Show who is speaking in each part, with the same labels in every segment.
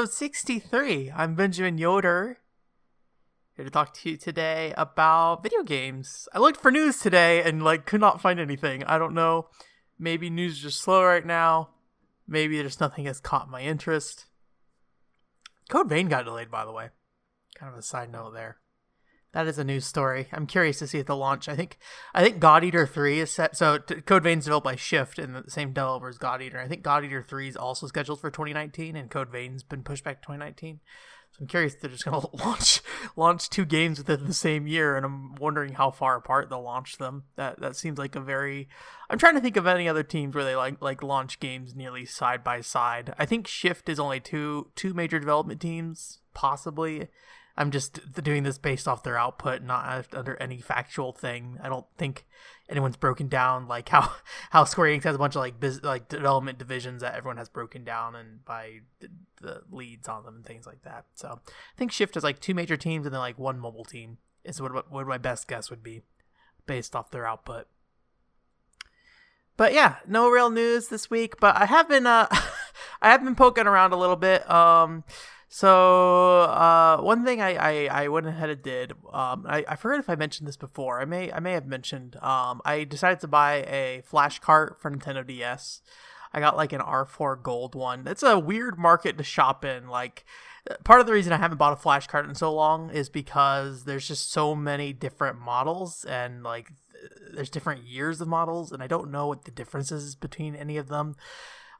Speaker 1: episode 63. I'm Benjamin Yoder, here to talk to you today about video games. I looked for news today and like could not find anything. I don't know. Maybe news is just slow right now. Maybe there's nothing has caught my interest. Code Vein got delayed, by the way. Kind of a side note there. That is a news story. I'm curious to see at the launch. I think I think God Eater 3 is set. So t- Code Vein's developed by Shift and the same developer as God Eater. I think God Eater 3 is also scheduled for 2019 and Code Vein's been pushed back to 2019. So I'm curious they're just going to launch launch two games within the same year and I'm wondering how far apart they'll launch them. That that seems like a very I'm trying to think of any other teams where they like like launch games nearly side by side. I think Shift is only two two major development teams possibly I'm just doing this based off their output, not under any factual thing. I don't think anyone's broken down like how how Square Enix has a bunch of like biz, like development divisions that everyone has broken down and by the, the leads on them and things like that. So I think Shift has like two major teams and then like one mobile team is what what my best guess would be based off their output. But yeah, no real news this week. But I have been uh I have been poking around a little bit. Um so uh, one thing I, I, I went ahead and did, um, I, I forget if I mentioned this before. I may I may have mentioned. Um, I decided to buy a flash cart for Nintendo DS. I got like an R4 Gold one. It's a weird market to shop in. Like part of the reason I haven't bought a flash cart in so long is because there's just so many different models and like there's different years of models and I don't know what the differences between any of them.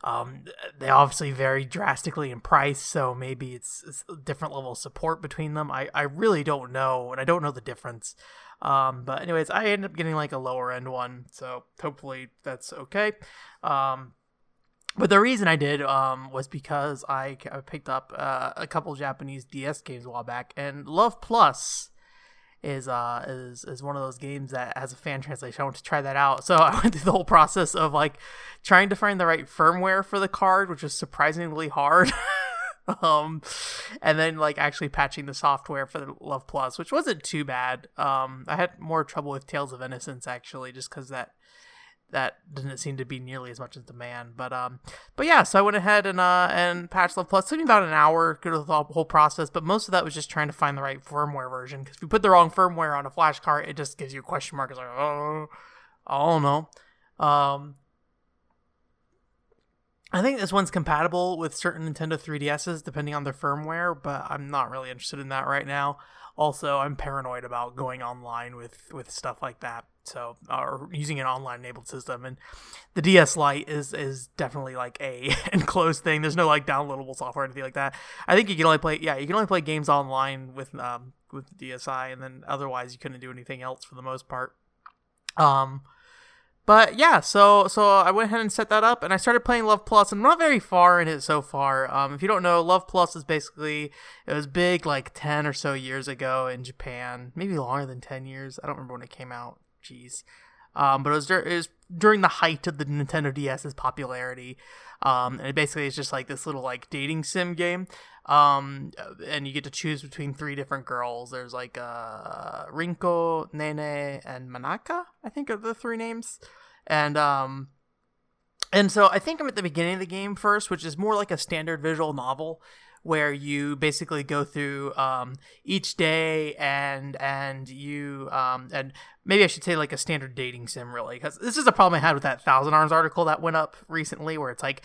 Speaker 1: Um, they obviously vary drastically in price, so maybe it's, it's, a different level of support between them. I, I really don't know, and I don't know the difference. Um, but anyways, I ended up getting like a lower end one, so hopefully that's okay. Um, but the reason I did um, was because I, I picked up uh, a couple Japanese DS games a while back, and Love Plus is uh is is one of those games that has a fan translation. I want to try that out. So I went through the whole process of like trying to find the right firmware for the card, which was surprisingly hard. um and then like actually patching the software for the Love Plus, which wasn't too bad. Um I had more trouble with Tales of Innocence actually just cuz that that didn't seem to be nearly as much as demand. But um, but yeah, so I went ahead and uh and patched Love Plus. It took me about an hour to go through the whole process, but most of that was just trying to find the right firmware version. Because if you put the wrong firmware on a flash card, it just gives you a question mark. It's like oh, I don't know. Um, I think this one's compatible with certain Nintendo 3DSs depending on their firmware, but I'm not really interested in that right now. Also, I'm paranoid about going online with with stuff like that. So, or using an online enabled system, and the DS Lite is is definitely like a enclosed thing. There's no like downloadable software or anything like that. I think you can only play yeah you can only play games online with um with DSi, and then otherwise you couldn't do anything else for the most part. Um, but yeah, so so I went ahead and set that up, and I started playing Love Plus. I'm not very far in it so far. Um, if you don't know, Love Plus is basically it was big like ten or so years ago in Japan, maybe longer than ten years. I don't remember when it came out. Jeez. Um, but it was, dur- it was during the height of the Nintendo DS's popularity. Um, and it basically is just like this little like dating sim game. Um, and you get to choose between three different girls. There's like uh, Rinko, Nene, and Manaka. I think are the three names and um and so I think I'm at the beginning of the game first, which is more like a standard visual novel where you basically go through um, each day and and you um, and maybe I should say like a standard dating sim really because this is a problem I had with that Thousand Arms article that went up recently where it's like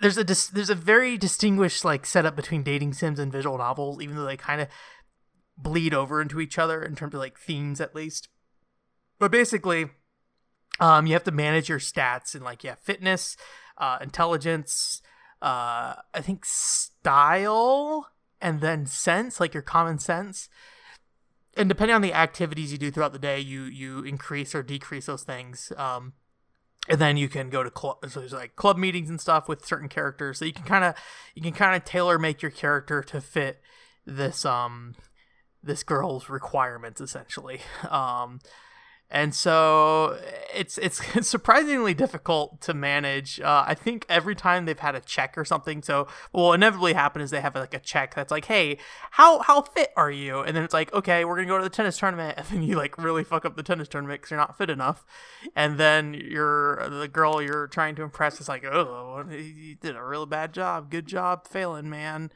Speaker 1: there's a dis- there's a very distinguished like setup between dating sims and visual novels even though they kind of bleed over into each other in terms of like themes at least. But basically um, you have to manage your stats and like yeah, fitness, uh, intelligence, uh, I think style, and then sense, like your common sense. And depending on the activities you do throughout the day, you you increase or decrease those things. Um, and then you can go to club, so like club meetings and stuff with certain characters. So you can kind of you can kind of tailor make your character to fit this um this girl's requirements essentially. Um, and so it's it's surprisingly difficult to manage. Uh, I think every time they've had a check or something, so what will inevitably happen is they have like a check that's like, "Hey, how how fit are you?" And then it's like, "Okay, we're gonna go to the tennis tournament," and then you like really fuck up the tennis tournament because you're not fit enough, and then you're the girl you're trying to impress is like, "Oh, you did a really bad job. Good job failing, man,"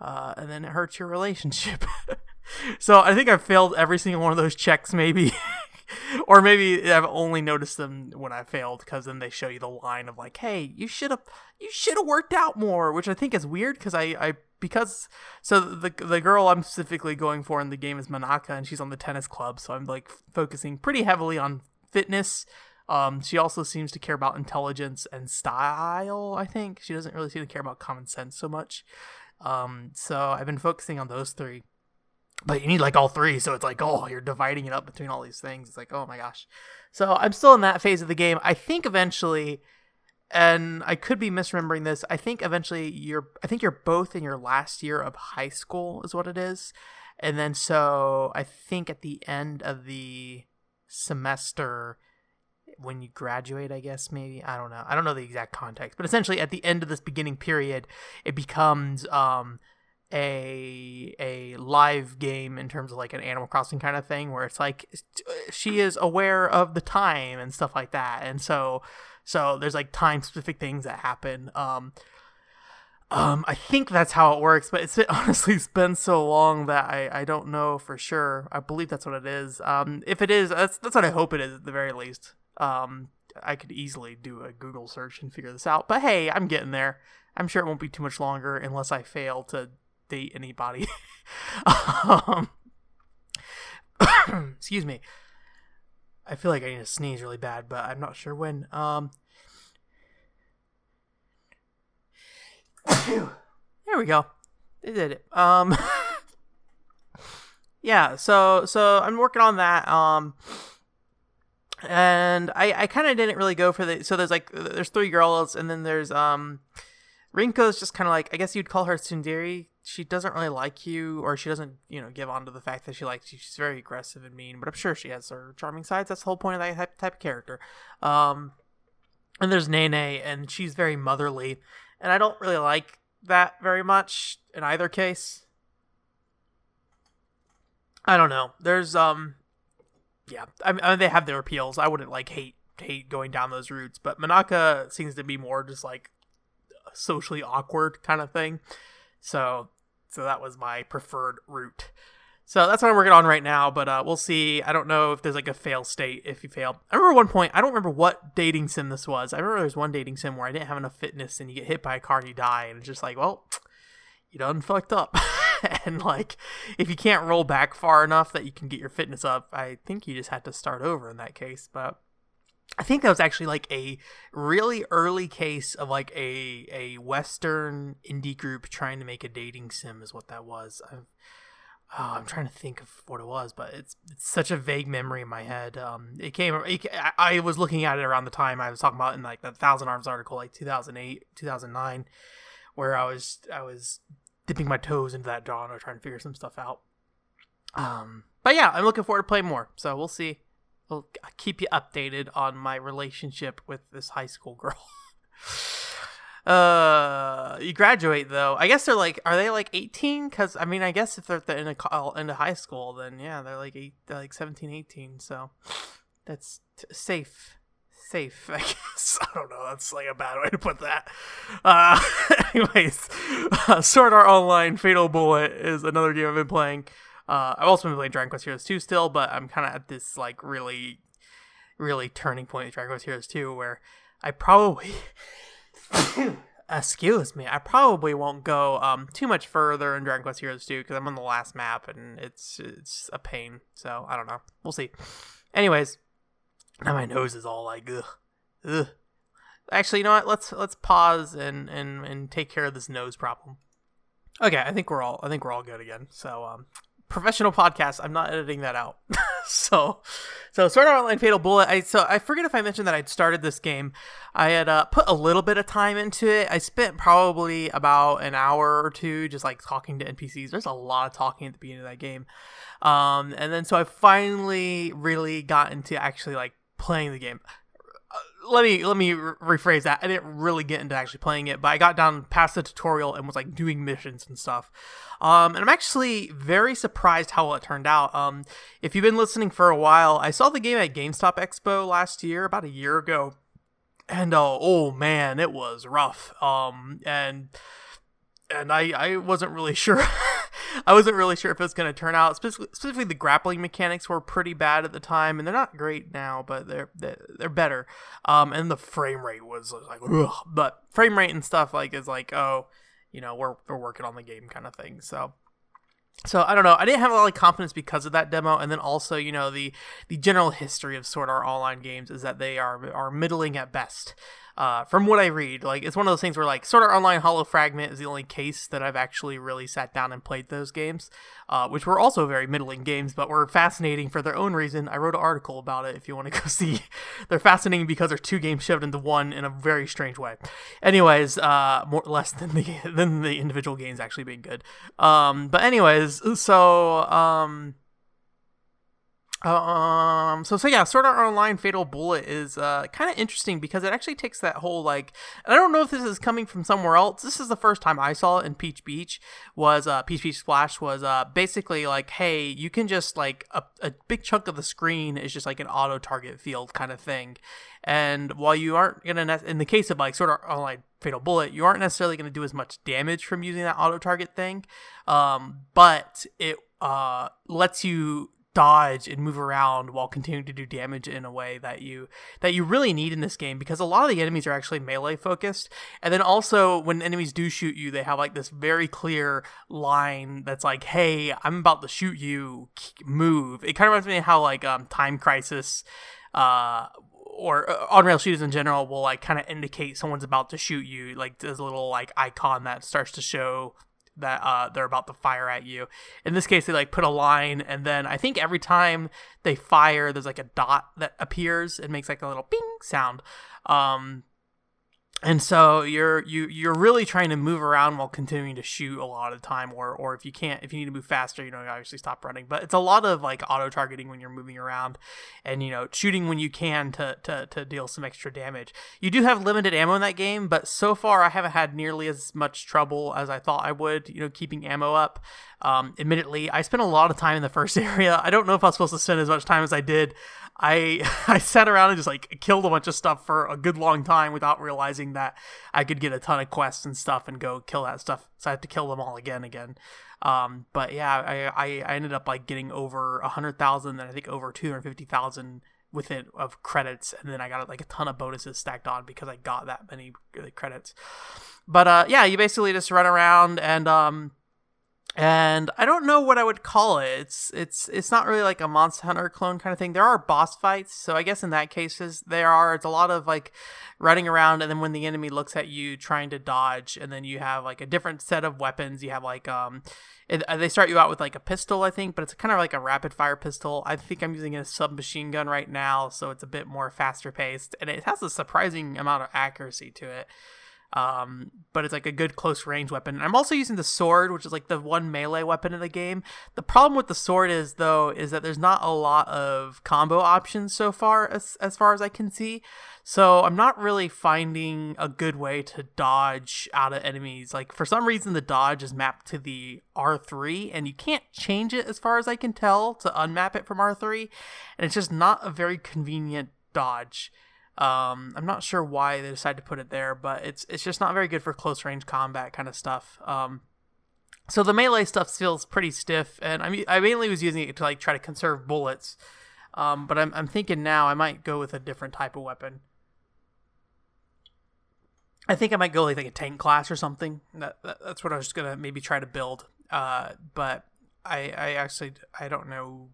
Speaker 1: uh, and then it hurts your relationship. so I think I've failed every single one of those checks, maybe. or maybe I've only noticed them when I failed because then they show you the line of like, "Hey, you should have you should have worked out more," which I think is weird because I I because so the the girl I'm specifically going for in the game is Manaka and she's on the tennis club, so I'm like focusing pretty heavily on fitness. Um, she also seems to care about intelligence and style. I think she doesn't really seem to care about common sense so much. Um, so I've been focusing on those three but you need like all three so it's like oh you're dividing it up between all these things. It's like oh my gosh. So i'm still in that phase of the game. I think eventually and i could be misremembering this i think eventually you're i think you're both in your last year of high school is what it is. And then so i think at the end of the semester when you graduate i guess maybe i don't know. I don't know the exact context but essentially at the end of this beginning period it becomes um a a live game in terms of like an Animal Crossing kind of thing where it's like she is aware of the time and stuff like that, and so so there's like time specific things that happen. Um, um, I think that's how it works, but it's honestly it's been so long that I, I don't know for sure. I believe that's what it is. Um, if it is, that's that's what I hope it is at the very least. Um, I could easily do a Google search and figure this out, but hey, I'm getting there. I'm sure it won't be too much longer unless I fail to date anybody. um, excuse me. I feel like I need to sneeze really bad, but I'm not sure when. Um, there we go. They did it. Um, yeah. So so I'm working on that. Um, and I I kind of didn't really go for the. So there's like there's three girls, and then there's um, Rinko's just kind of like I guess you'd call her tsundere she doesn't really like you or she doesn't you know give on to the fact that she likes you. She's very aggressive and mean but i'm sure she has her charming sides. That's the whole point of that type, type of character. Um and there's nene and she's very motherly and i don't really like that very much in either case. I don't know. There's um yeah i mean, they have their appeals. I wouldn't like hate hate going down those routes but manaka seems to be more just like socially awkward kind of thing. So so that was my preferred route. So that's what I'm working on right now, but uh, we'll see. I don't know if there's like a fail state if you fail. I remember one point, I don't remember what dating sim this was. I remember there was one dating sim where I didn't have enough fitness and you get hit by a car and you die, and it's just like, well, you done fucked up. and like, if you can't roll back far enough that you can get your fitness up, I think you just had to start over in that case. But I think that was actually like a really early case of like a a Western indie group trying to make a dating sim is what that was. I'm, oh, I'm trying to think of what it was, but it's it's such a vague memory in my head. Um, it came. It, I was looking at it around the time I was talking about in like the Thousand Arms article, like 2008, 2009, where I was I was dipping my toes into that genre, trying to figure some stuff out. Um, but yeah, I'm looking forward to playing more. So we'll see I'll keep you updated on my relationship with this high school girl. uh, you graduate though. I guess they're like, are they like 18? Because I mean, I guess if they're in a call into high school, then yeah, they're like eight, they're like 17, 18. So that's t- safe safe, I guess. I don't know. That's like a bad way to put that. Uh, anyways, uh, Art Online Fatal Bullet is another game I've been playing. Uh, I've also been playing Dragon Quest Heroes 2 still, but I'm kind of at this like really, really turning point with Dragon Quest Heroes 2 where I probably, excuse me, I probably won't go um, too much further in Dragon Quest Heroes 2 because I'm on the last map and it's it's a pain. So I don't know. We'll see. Anyways, now my nose is all like ugh, ugh. Actually, you know what? Let's let's pause and and and take care of this nose problem. Okay, I think we're all I think we're all good again. So um, professional podcast. I'm not editing that out. so, So Sword Art Online Fatal Bullet. I so I forget if I mentioned that I'd started this game. I had uh, put a little bit of time into it. I spent probably about an hour or two just like talking to NPCs. There's a lot of talking at the beginning of that game, um, and then so I finally really got into actually like playing the game let me let me rephrase that. I didn't really get into actually playing it, but I got down past the tutorial and was like doing missions and stuff. Um, and I'm actually very surprised how well it turned out. Um, if you've been listening for a while, I saw the game at GameStop Expo last year, about a year ago, and uh, oh man, it was rough. Um, and and I I wasn't really sure. I wasn't really sure if it was going to turn out. Specifically, specifically, the grappling mechanics were pretty bad at the time, and they're not great now, but they're they're, better. Um, and the frame rate was like, ugh. but frame rate and stuff like is like, oh, you know, we're we're working on the game kind of thing. So. So I don't know. I didn't have a lot of confidence because of that demo, and then also, you know, the the general history of Sword Art Online games is that they are are middling at best uh, from what I read, like it's one of those things where like Sword Art Online Hollow Fragment is the only case that I've actually really sat down and played those games, uh, which were also very middling games, but were fascinating for their own reason. I wrote an article about it if you want to go see. they're fascinating because they're two games shoved into one in a very strange way. Anyways, uh, more less than the than the individual games actually being good. Um, but anyways, so um um. So so yeah, Sword Art Online Fatal Bullet is uh kind of interesting because it actually takes that whole like I don't know if this is coming from somewhere else. This is the first time I saw it in Peach Beach. Was uh Peach Beach Splash was uh basically like hey you can just like a, a big chunk of the screen is just like an auto target field kind of thing, and while you aren't gonna in the case of like Sword Art Online Fatal Bullet, you aren't necessarily gonna do as much damage from using that auto target thing, um but it uh lets you dodge and move around while continuing to do damage in a way that you that you really need in this game because a lot of the enemies are actually melee focused. And then also when enemies do shoot you they have like this very clear line that's like hey i'm about to shoot you. Move. It kind of reminds me of how like um time crisis uh or uh, on rail shooters in general will like kind of indicate someone's about to shoot you like a little like icon that starts to show that uh, they're about to fire at you. In this case, they like put a line, and then I think every time they fire, there's like a dot that appears and makes like a little ping sound. Um, and so you're you you're really trying to move around while continuing to shoot a lot of the time or or if you can't if you need to move faster you know you obviously stop running. But it's a lot of like auto targeting when you're moving around and you know shooting when you can to to, to deal some extra damage. You do have limited ammo in that game but so far i haven't had nearly as much trouble as i thought i would you know keeping ammo up. Um, admittedly i spent a lot of time in the first area. I don't know if i was supposed to spend as much time as i did I I sat around and just like killed a bunch of stuff for a good long time without realizing that I could get a ton of quests and stuff and go kill that stuff. So I had to kill them all again again. Um, but yeah, I, I, ended up like getting over a hundred thousand and I think over two hundred fifty thousand with it of credits, and then I got like a ton of bonuses stacked on because I got that many credits. But uh, yeah, you basically just run around and um, and I don't know what I would call it. It's it's it's not really like a Monster Hunter clone kind of thing. There are boss fights, so I guess in that cases there are. It's a lot of like running around, and then when the enemy looks at you, trying to dodge, and then you have like a different set of weapons. You have like um, it, uh, they start you out with like a pistol, I think, but it's kind of like a rapid fire pistol. I think I'm using a submachine gun right now, so it's a bit more faster paced, and it has a surprising amount of accuracy to it. Um, but it's like a good close range weapon. I'm also using the sword, which is like the one melee weapon in the game. The problem with the sword is though is that there's not a lot of combo options so far as as far as I can see. So I'm not really finding a good way to dodge out of enemies. Like for some reason the dodge is mapped to the R3 and you can't change it as far as I can tell to unmap it from R3 and it's just not a very convenient dodge. Um, I'm not sure why they decided to put it there, but it's it's just not very good for close range combat kind of stuff. Um, so the melee stuff feels pretty stiff, and I I mainly was using it to like try to conserve bullets. Um, but I'm I'm thinking now I might go with a different type of weapon. I think I might go like, like a tank class or something. That, that, that's what I was gonna maybe try to build. Uh, but I I actually I don't know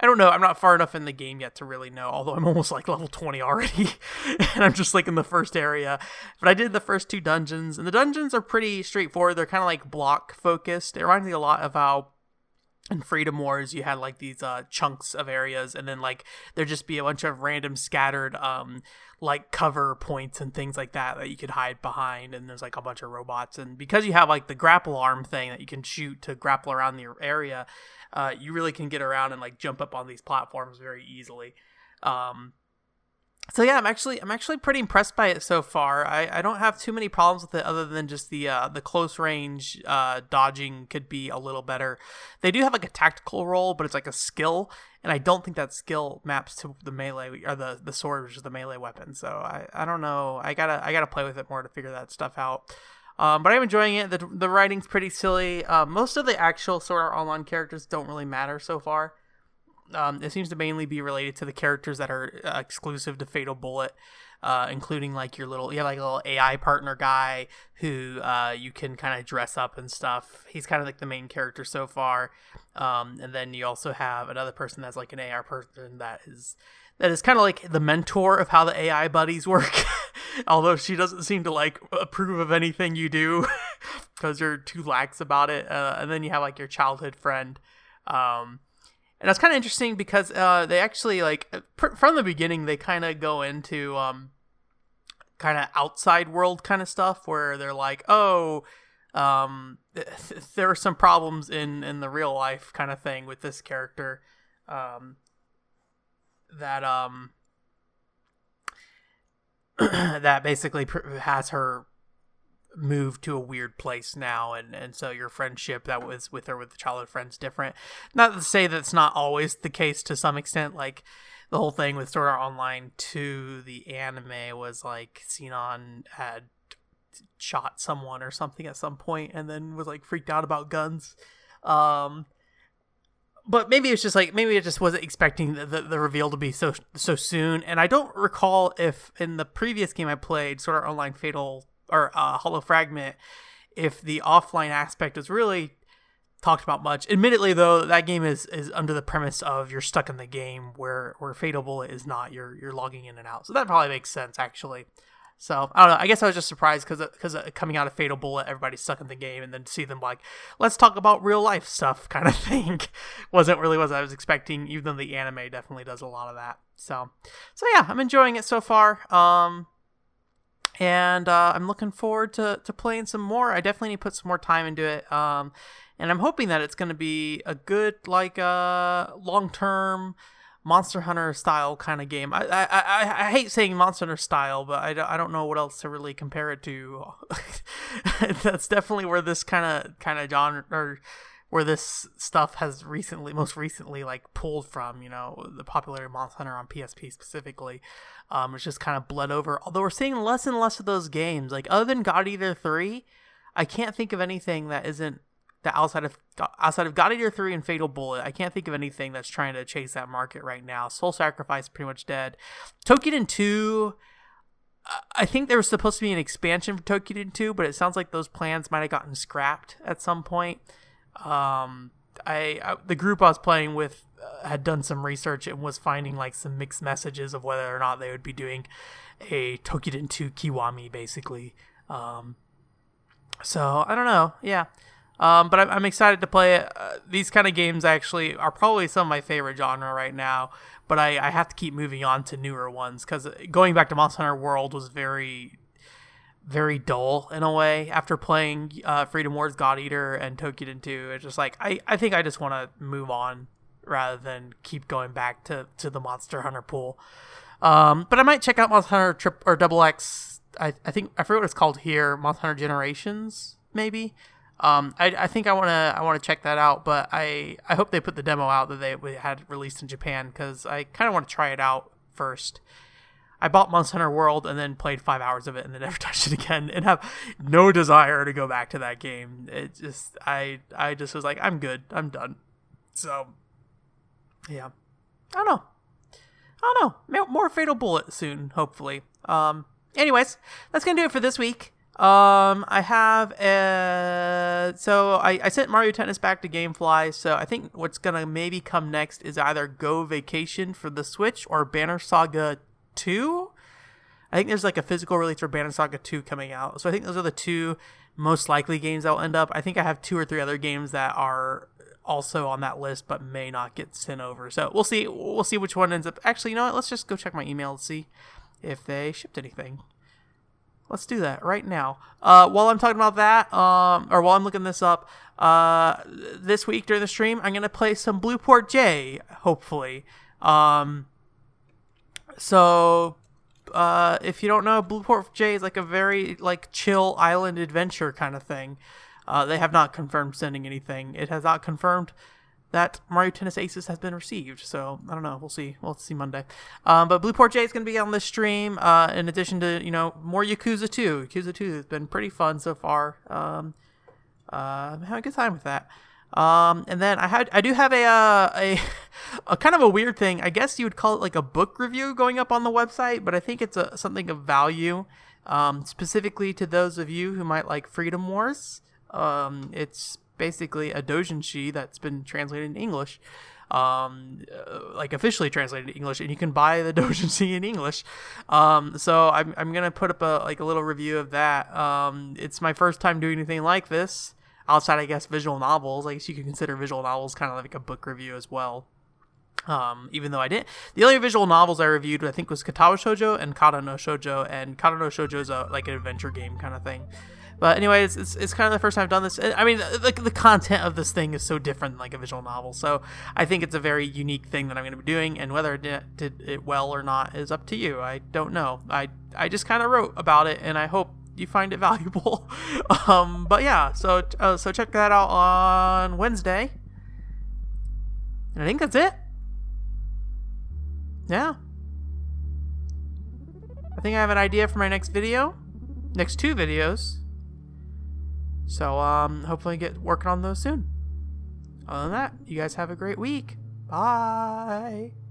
Speaker 1: I don't know. I'm not far enough in the game yet to really know. Although I'm almost like level 20 already, and I'm just like in the first area. But I did the first two dungeons, and the dungeons are pretty straightforward. They're kind of like block focused. It reminds me a lot of how in Freedom Wars, you had like these uh, chunks of areas, and then like there'd just be a bunch of random scattered um, like cover points and things like that that you could hide behind. And there's like a bunch of robots, and because you have like the grapple arm thing that you can shoot to grapple around the area, uh, you really can get around and like jump up on these platforms very easily. Um, so yeah, I'm actually I'm actually pretty impressed by it so far. I, I don't have too many problems with it other than just the uh, the close range uh, dodging could be a little better. They do have like a tactical role, but it's like a skill, and I don't think that skill maps to the melee or the the sword, which is the melee weapon. So I, I don't know. I gotta I gotta play with it more to figure that stuff out. Um, but I'm enjoying it. The the writing's pretty silly. Uh, most of the actual Sword Art Online characters don't really matter so far. Um, it seems to mainly be related to the characters that are uh, exclusive to Fatal Bullet, uh, including like your little, you have like a little AI partner guy who uh, you can kind of dress up and stuff. He's kind of like the main character so far. Um, and then you also have another person that's like an AI person that is that is kind of like the mentor of how the AI buddies work. Although she doesn't seem to like approve of anything you do because you're too lax about it. Uh, and then you have like your childhood friend. Um, and that's kind of interesting because uh, they actually like pr- from the beginning they kind of go into um, kind of outside world kind of stuff where they're like, oh, um, th- there are some problems in in the real life kind of thing with this character um, that um that basically pr- has her moved to a weird place now and and so your friendship that was with her with the childhood friends different. Not to say that's not always the case to some extent like the whole thing with Sword Art Online 2 the anime was like Sinon had shot someone or something at some point and then was like freaked out about guns. Um but maybe it's just like maybe it just wasn't expecting the, the, the, reveal to be so so soon. And i don't recall if in the previous game i played Sword Art Online Fatal or uh, Hollow Fragment if the offline aspect is really talked about much. Admittedly, though, that game is is under the premise of you're stuck in the game where where Fatal Bullet is not. You're you're logging in and out, so that probably makes sense actually. So I don't know. I guess I was just surprised because because coming out of Fatal Bullet, everybody's stuck in the game, and then see them like, let's talk about real life stuff, kind of thing, wasn't really what I was expecting. Even though the anime definitely does a lot of that. So, so yeah, I'm enjoying it so far. Um, and uh, I'm looking forward to, to playing some more. I definitely need to put some more time into it. Um, and I'm hoping that it's going to be a good, like, uh, long term Monster Hunter style kind of game. I, I, I, I, hate saying Monster Hunter style, but I, I don't know what else to really compare it to. That's definitely where this kind of kind of genre or where this stuff has recently, most recently, like pulled from. You know, the popular Monster Hunter on PSP specifically. Um, it's just kind of bled over. Although we're seeing less and less of those games. Like other than God Eater three, I can't think of anything that isn't that outside of outside of God Eater three and Fatal Bullet. I can't think of anything that's trying to chase that market right now. Soul Sacrifice pretty much dead. Toukiden two. I think there was supposed to be an expansion for Toukiden 2, but it sounds like those plans might have gotten scrapped at some point. Um, I, I, the group I was playing with uh, had done some research and was finding like some mixed messages of whether or not they would be doing a Toukiden 2 Kiwami basically. Um, so I don't know. Yeah. Um, but I'm, I'm, excited to play it. Uh, these kind of games actually are probably some of my favorite genre right now. But I, I have to keep moving on to newer ones because going back to Monster Hunter World was very very dull in a way after playing uh, Freedom Wars, God Eater, and Toukiden 2. It's just like I, I think I just want to move on rather than keep going back to, to the Monster Hunter pool. Um, but I might check out Monster Hunter Trip or Double X. I, I think I forget what it's called here. Monster Hunter Generations, maybe. Um, I, I think I want to I want to check that out, but I I hope they put the demo out that they had released in Japan because I kind of want to try it out first I bought Monster Hunter World and then played five hours of it and then never touched it again and have no desire to go back to that game. It just I I just was like I'm good. I'm done. So yeah, I don't know. I don't know. More Fatal Bullet soon, hopefully. Um. Anyways, that's gonna do it for this week. Um, I have a so I, I sent Mario Tennis back to GameFly. So I think what's gonna maybe come next is either Go Vacation for the Switch or Banner Saga 2. I think there's like a physical release for Banner Saga 2 coming out. So I think those are the two most likely games that will end up. I think I have two or three other games that are also on that list but may not get sent over. So we'll see. We'll see which one ends up. Actually, you know what? Let's just go check my email and see if they shipped anything. Let's do that right now. Uh, while I'm talking about that, um, or while I'm looking this up, uh, this week during the stream, I'm gonna play some Blueport J. Hopefully. Um, so uh, if you don't know, Blueport J is like a very like chill island adventure kind of thing. Uh, they have not confirmed sending anything. It has not confirmed that Mario Tennis Aces has been received. So I don't know. We'll see. We'll see Monday. Um, but Blueport J is going to be on this stream. Uh, in addition to you know more Yakuza 2. Yakuza 2 has been pretty fun so far. Um, uh, I'm having a good time with that. Um, and then I had I do have a, uh, a a kind of a weird thing. I guess you would call it like a book review going up on the website, but I think it's a something of value, um, specifically to those of you who might like Freedom Wars. Um, it's basically a doujinshi that's been translated in English, um, uh, like officially translated in English, and you can buy the doujinshi in English. Um, so I'm I'm gonna put up a like a little review of that. Um, it's my first time doing anything like this outside, I guess, visual novels. I guess you could consider visual novels kind of like a book review as well. Um, even though I didn't, the only visual novels I reviewed, I think, was Katawa Shoujo and Kara no Shoujo, and Kara no Shoujo is a, like an adventure game kind of thing. But anyways, it's, it's kind of the first time I've done this. I mean, the, the content of this thing is so different than like a visual novel, so I think it's a very unique thing that I'm going to be doing, and whether it did, did it well or not is up to you. I don't know. I I just kind of wrote about it, and I hope you find it valuable. um, but yeah, so uh, so check that out on Wednesday. And I think that's it. Yeah. I think I have an idea for my next video. Next two videos. So um hopefully get working on those soon. Other than that, you guys have a great week. Bye.